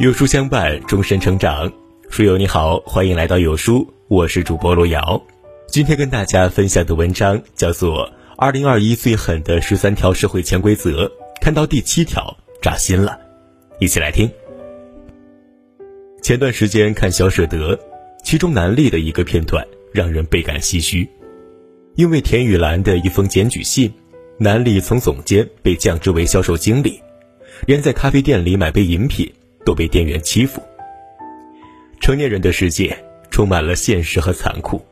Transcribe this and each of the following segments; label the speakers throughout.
Speaker 1: 有书相伴，终身成长。书友你好，欢迎来到有书，我是主播罗瑶。今天跟大家分享的文章叫做《二零二一最狠的十三条社会潜规则》，看到第七条扎心了，一起来听。前段时间看《小舍得》，其中南丽的一个片段让人倍感唏嘘，因为田雨岚的一封检举信，南丽从总监被降职为销售经理，连在咖啡店里买杯饮品。都被店员欺负。成年人的世界充满了现实和残酷，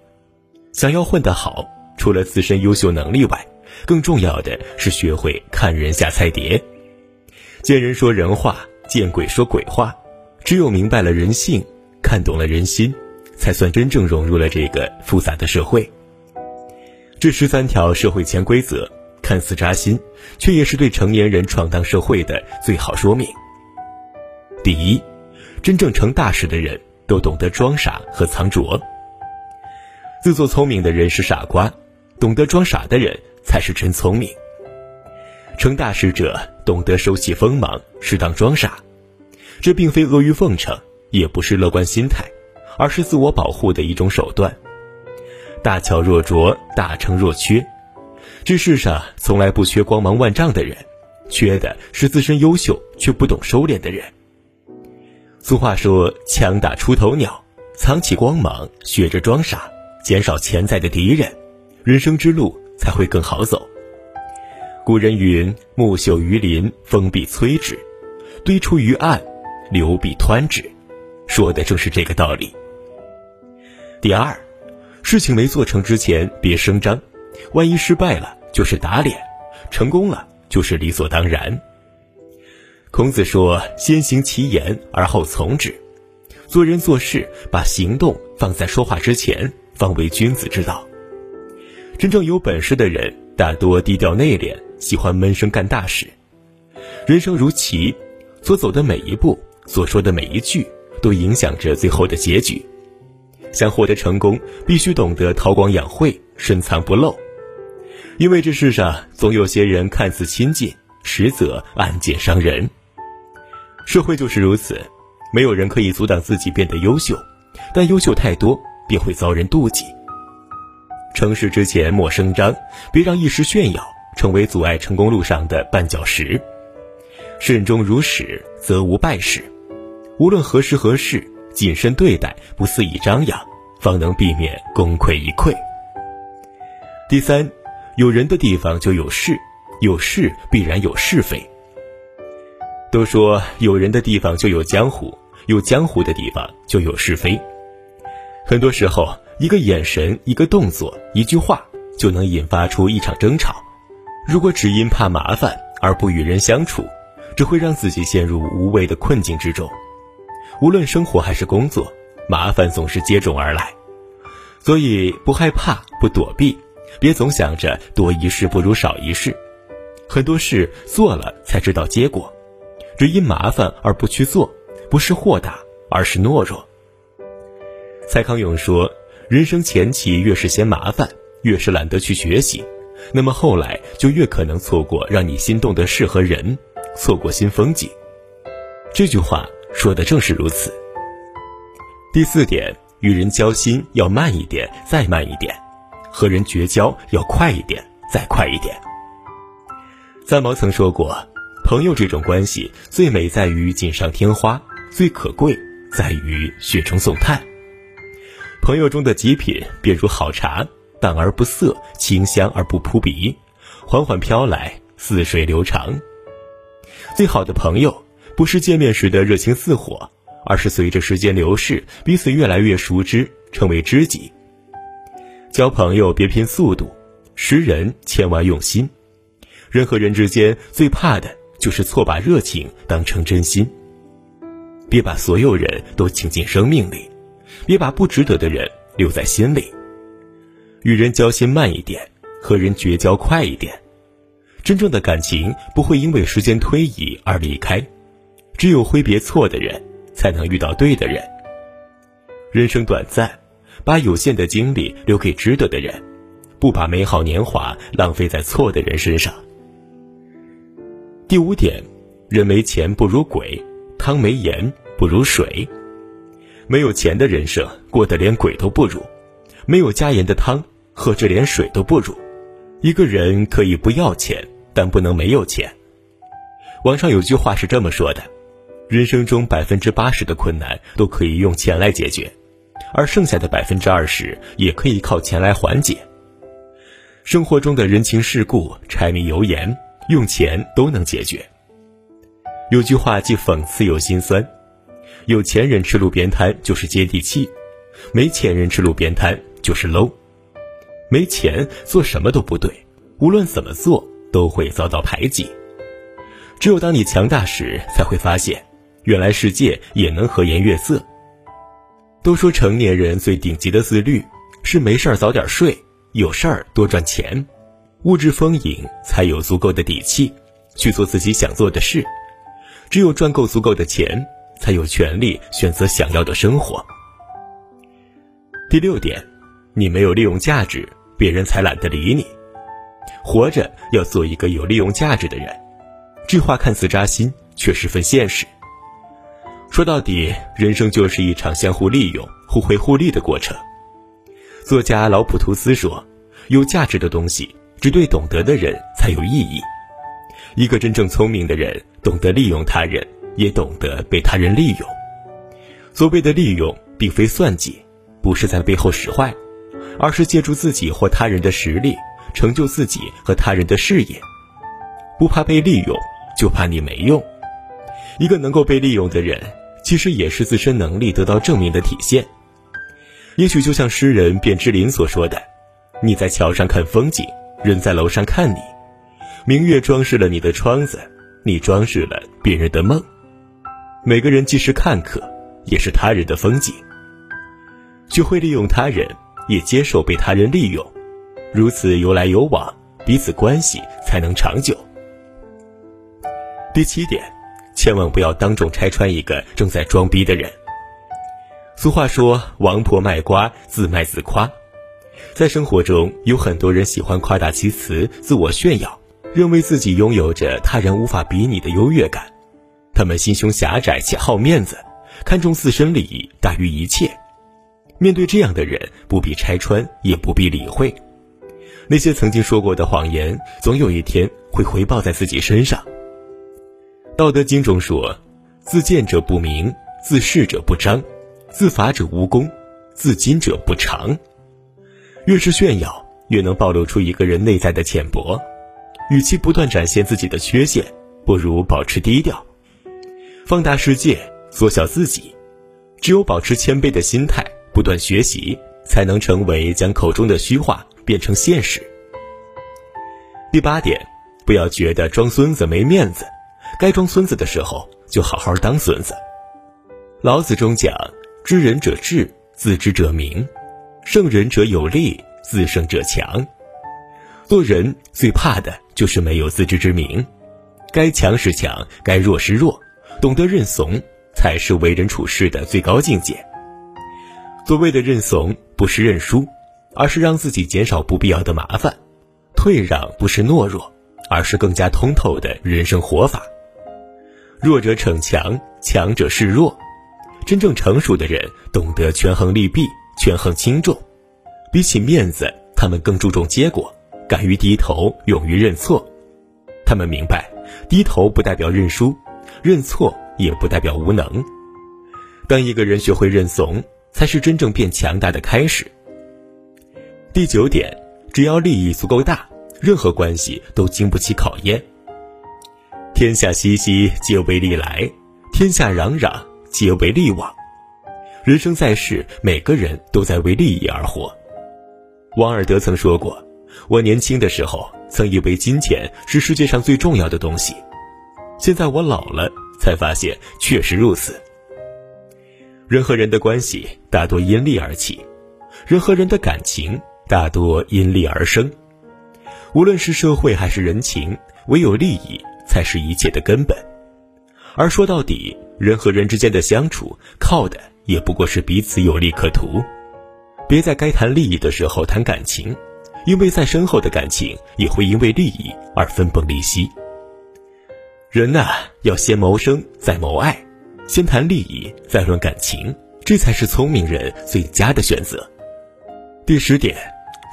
Speaker 1: 想要混得好，除了自身优秀能力外，更重要的是学会看人下菜碟。见人说人话，见鬼说鬼话。只有明白了人性，看懂了人心，才算真正融入了这个复杂的社会。这十三条社会潜规则看似扎心，却也是对成年人闯荡社会的最好说明。第一，真正成大事的人都懂得装傻和藏拙。自作聪明的人是傻瓜，懂得装傻的人才是真聪明。成大事者懂得收起锋芒，适当装傻，这并非阿谀奉承，也不是乐观心态，而是自我保护的一种手段。大巧若拙，大成若缺。这世上从来不缺光芒万丈的人，缺的是自身优秀却不懂收敛的人。俗话说：“枪打出头鸟，藏起光芒，学着装傻，减少潜在的敌人，人生之路才会更好走。”古人云：“木秀于林，风必摧之；堆出于岸，流必湍之。”说的正是这个道理。第二，事情没做成之前别声张，万一失败了就是打脸，成功了就是理所当然。孔子说：“先行其言，而后从之。做人做事，把行动放在说话之前，方为君子之道。真正有本事的人，大多低调内敛，喜欢闷声干大事。人生如棋，所走的每一步，所说的每一句，都影响着最后的结局。想获得成功，必须懂得韬光养晦，深藏不露。因为这世上总有些人看似亲近，实则暗箭伤人。”社会就是如此，没有人可以阻挡自己变得优秀，但优秀太多便会遭人妒忌。成事之前莫声张，别让一时炫耀成为阻碍成功路上的绊脚石。慎终如始，则无败事。无论何时何事，谨慎对待，不肆意张扬，方能避免功亏一篑。第三，有人的地方就有事，有事必然有是非。都说有人的地方就有江湖，有江湖的地方就有是非。很多时候，一个眼神、一个动作、一句话，就能引发出一场争吵。如果只因怕麻烦而不与人相处，只会让自己陷入无谓的困境之中。无论生活还是工作，麻烦总是接踵而来。所以，不害怕，不躲避，别总想着多一事不如少一事。很多事做了才知道结果。只因麻烦而不去做，不是豁达，而是懦弱。蔡康永说：“人生前期越是嫌麻烦，越是懒得去学习，那么后来就越可能错过让你心动的事和人，错过新风景。”这句话说的正是如此。第四点，与人交心要慢一点，再慢一点；和人绝交要快一点，再快一点。三毛曾说过。朋友这种关系最美在于锦上添花，最可贵在于雪中送炭。朋友中的极品便如好茶，淡而不涩，清香而不扑鼻，缓缓飘来，似水流长。最好的朋友不是见面时的热情似火，而是随着时间流逝，彼此越来越熟知，成为知己。交朋友别拼速度，识人千万用心。人和人之间最怕的。就是错把热情当成真心，别把所有人都请进生命里，别把不值得的人留在心里。与人交心慢一点，和人绝交快一点。真正的感情不会因为时间推移而离开，只有挥别错的人，才能遇到对的人。人生短暂，把有限的精力留给值得的人，不把美好年华浪费在错的人身上。第五点，人没钱不如鬼，汤没盐不如水。没有钱的人生过得连鬼都不如，没有加盐的汤喝着连水都不如。一个人可以不要钱，但不能没有钱。网上有句话是这么说的：人生中百分之八十的困难都可以用钱来解决，而剩下的百分之二十也可以靠钱来缓解。生活中的人情世故、柴米油盐，用钱都能解决。有句话既讽刺又心酸：有钱人吃路边摊就是接地气，没钱人吃路边摊就是 low。没钱做什么都不对，无论怎么做都会遭到排挤。只有当你强大时，才会发现，原来世界也能和颜悦色。都说成年人最顶级的自律是没事儿早点睡。有事儿多赚钱，物质丰盈才有足够的底气去做自己想做的事。只有赚够足够的钱，才有权利选择想要的生活。第六点，你没有利用价值，别人才懒得理你。活着要做一个有利用价值的人，这话看似扎心，却十分现实。说到底，人生就是一场相互利用、互惠互利的过程。作家老普图斯说：“有价值的东西，只对懂得的人才有意义。一个真正聪明的人，懂得利用他人，也懂得被他人利用。所谓的利用，并非算计，不是在背后使坏，而是借助自己或他人的实力，成就自己和他人的事业。不怕被利用，就怕你没用。一个能够被利用的人，其实也是自身能力得到证明的体现。”也许就像诗人卞之琳所说的：“你在桥上看风景，人在楼上看你。明月装饰了你的窗子，你装饰了别人的梦。每个人既是看客，也是他人的风景。学会利用他人，也接受被他人利用，如此有来有往，彼此关系才能长久。”第七点，千万不要当众拆穿一个正在装逼的人。俗话说：“王婆卖瓜，自卖自夸。”在生活中，有很多人喜欢夸大其词、自我炫耀，认为自己拥有着他人无法比拟的优越感。他们心胸狭窄且好面子，看重自身利益大于一切。面对这样的人，不必拆穿，也不必理会。那些曾经说过的谎言，总有一天会回报在自己身上。《道德经》中说：“自见者不明，自是者不彰。”自伐者无功，自矜者不长。越是炫耀，越能暴露出一个人内在的浅薄。与其不断展现自己的缺陷，不如保持低调。放大世界，缩小自己。只有保持谦卑的心态，不断学习，才能成为将口中的虚话变成现实。第八点，不要觉得装孙子没面子，该装孙子的时候就好好当孙子。老子中讲。知人者智，自知者明；胜人者有力，自胜者强。做人最怕的就是没有自知之明，该强是强，该弱是弱，懂得认怂才是为人处事的最高境界。所谓的认怂，不是认输，而是让自己减少不必要的麻烦；退让不是懦弱，而是更加通透的人生活法。弱者逞强，强者示弱。真正成熟的人懂得权衡利弊、权衡轻重，比起面子，他们更注重结果，敢于低头，勇于认错。他们明白，低头不代表认输，认错也不代表无能。当一个人学会认怂，才是真正变强大的开始。第九点，只要利益足够大，任何关系都经不起考验。天下熙熙，皆为利来；天下攘攘。皆为利往，人生在世，每个人都在为利益而活。王尔德曾说过：“我年轻的时候，曾以为金钱是世界上最重要的东西，现在我老了，才发现确实如此。人和人的关系大多因利而起，人和人的感情大多因利而生。无论是社会还是人情，唯有利益才是一切的根本。而说到底，人和人之间的相处，靠的也不过是彼此有利可图。别在该谈利益的时候谈感情，因为再深厚的感情也会因为利益而分崩离析。人呐，要先谋生，再谋爱，先谈利益，再论感情，这才是聪明人最佳的选择。第十点，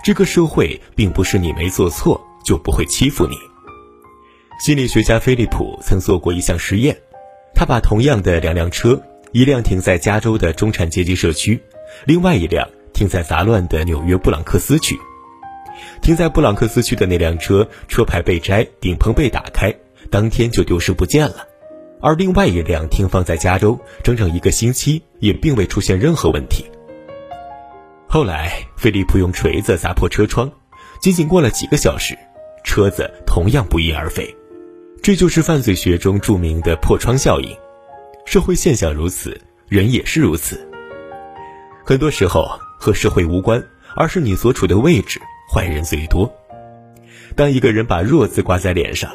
Speaker 1: 这个社会并不是你没做错就不会欺负你。心理学家菲利普曾做过一项实验，他把同样的两辆车，一辆停在加州的中产阶级社区，另外一辆停在杂乱的纽约布朗克斯区。停在布朗克斯区的那辆车，车牌被摘，顶棚被打开，当天就丢失不见了；而另外一辆停放在加州，整整一个星期也并未出现任何问题。后来，菲利普用锤子砸破车窗，仅仅过了几个小时，车子同样不翼而飞。这就是犯罪学中著名的破窗效应。社会现象如此，人也是如此。很多时候和社会无关，而是你所处的位置。坏人最多。当一个人把“弱”字挂在脸上，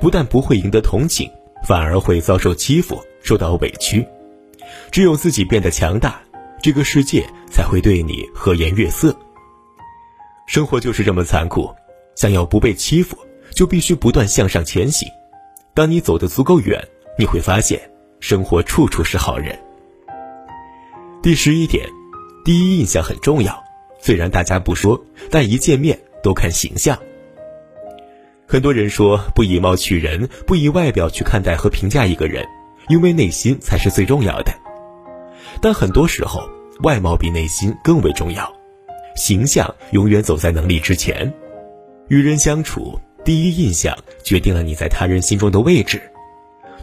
Speaker 1: 不但不会赢得同情，反而会遭受欺负、受到委屈。只有自己变得强大，这个世界才会对你和颜悦色。生活就是这么残酷，想要不被欺负，就必须不断向上前行。当你走得足够远，你会发现，生活处处是好人。第十一点，第一印象很重要。虽然大家不说，但一见面都看形象。很多人说不以貌取人，不以外表去看待和评价一个人，因为内心才是最重要的。但很多时候，外貌比内心更为重要，形象永远走在能力之前。与人相处，第一印象决定了你在他人心中的位置。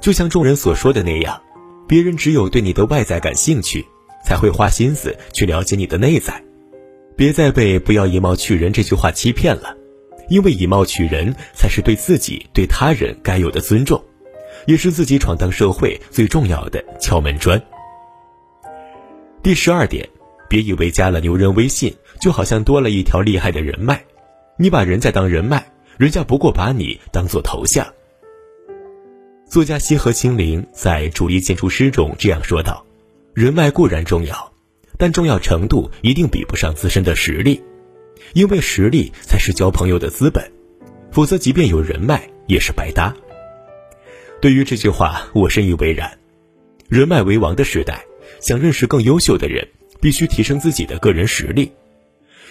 Speaker 1: 就像众人所说的那样，别人只有对你的外在感兴趣，才会花心思去了解你的内在。别再被“不要以貌取人”这句话欺骗了，因为以貌取人才是对自己、对他人该有的尊重，也是自己闯荡社会最重要的敲门砖。第十二点，别以为加了牛人微信就好像多了一条厉害的人脉，你把人家当人脉，人家不过把你当做头像。作家西河清灵在《主力建筑师》中这样说道：“人脉固然重要。”但重要程度一定比不上自身的实力，因为实力才是交朋友的资本，否则即便有人脉也是白搭。对于这句话，我深以为然。人脉为王的时代，想认识更优秀的人，必须提升自己的个人实力。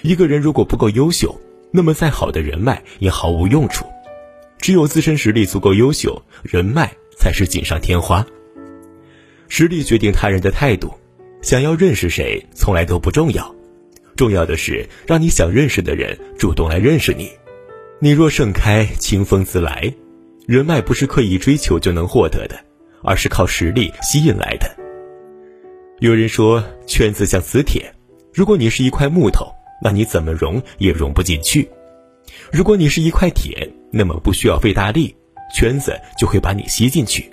Speaker 1: 一个人如果不够优秀，那么再好的人脉也毫无用处。只有自身实力足够优秀，人脉才是锦上添花。实力决定他人的态度。想要认识谁，从来都不重要，重要的是让你想认识的人主动来认识你。你若盛开，清风自来。人脉不是刻意追求就能获得的，而是靠实力吸引来的。有人说，圈子像磁铁，如果你是一块木头，那你怎么融也融不进去；如果你是一块铁，那么不需要费大力，圈子就会把你吸进去。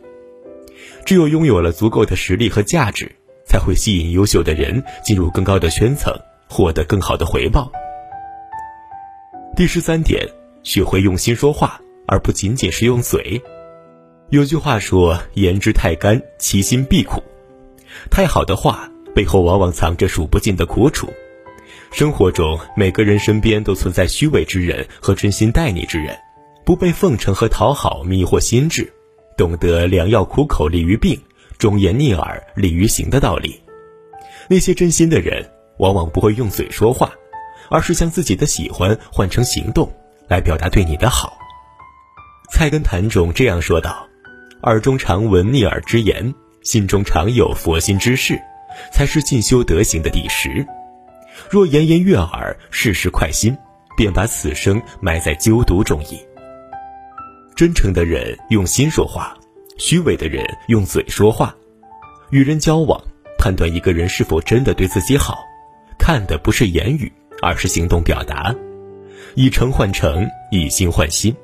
Speaker 1: 只有拥有了足够的实力和价值。才会吸引优秀的人进入更高的圈层，获得更好的回报。第十三点，学会用心说话，而不仅仅是用嘴。有句话说：“言之太干，其心必苦。”太好的话背后往往藏着数不尽的苦楚。生活中，每个人身边都存在虚伪之人和真心待你之人，不被奉承和讨好迷惑心智，懂得良药苦口利于病。忠言逆耳利于行的道理，那些真心的人往往不会用嘴说话，而是将自己的喜欢换成行动来表达对你的好。菜根谭中这样说道：“耳中常闻逆耳之言，心中常有佛心之事，才是进修德行的底石。若言言悦耳，事事快心，便把此生埋在纠毒中矣。”真诚的人用心说话。虚伪的人用嘴说话，与人交往，判断一个人是否真的对自己好，看的不是言语，而是行动表达。以诚换诚，以心换心，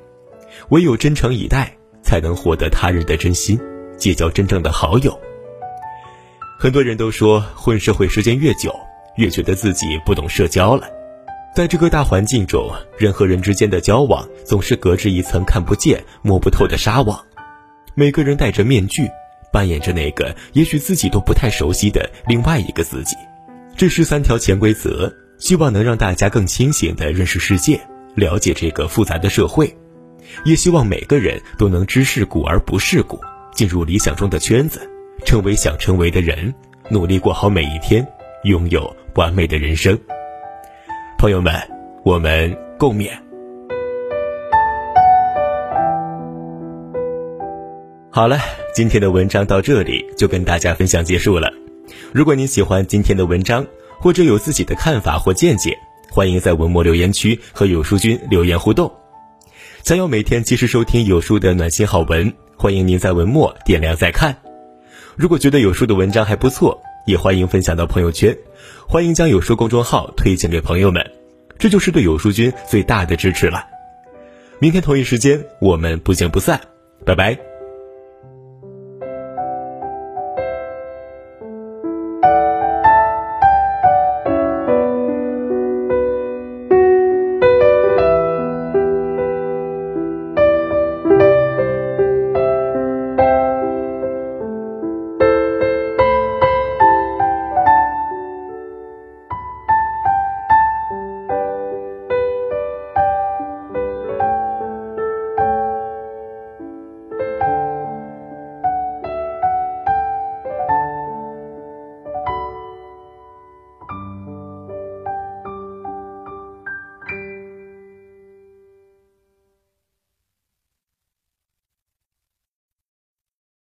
Speaker 1: 唯有真诚以待，才能获得他人的真心，结交真正的好友。很多人都说，混社会时间越久，越觉得自己不懂社交了。在这个大环境中，人和人之间的交往总是隔着一层看不见、摸不透的纱网。每个人戴着面具，扮演着那个也许自己都不太熟悉的另外一个自己。这是三条潜规则，希望能让大家更清醒地认识世界，了解这个复杂的社会。也希望每个人都能知世故而不世故，进入理想中的圈子，成为想成为的人，努力过好每一天，拥有完美的人生。朋友们，我们共勉。好了，今天的文章到这里就跟大家分享结束了。如果您喜欢今天的文章，或者有自己的看法或见解，欢迎在文末留言区和有书君留言互动。想要每天及时收听有书的暖心好文，欢迎您在文末点亮再看。如果觉得有书的文章还不错，也欢迎分享到朋友圈，欢迎将有书公众号推荐给朋友们，这就是对有书君最大的支持了。明天同一时间，我们不见不散，拜拜。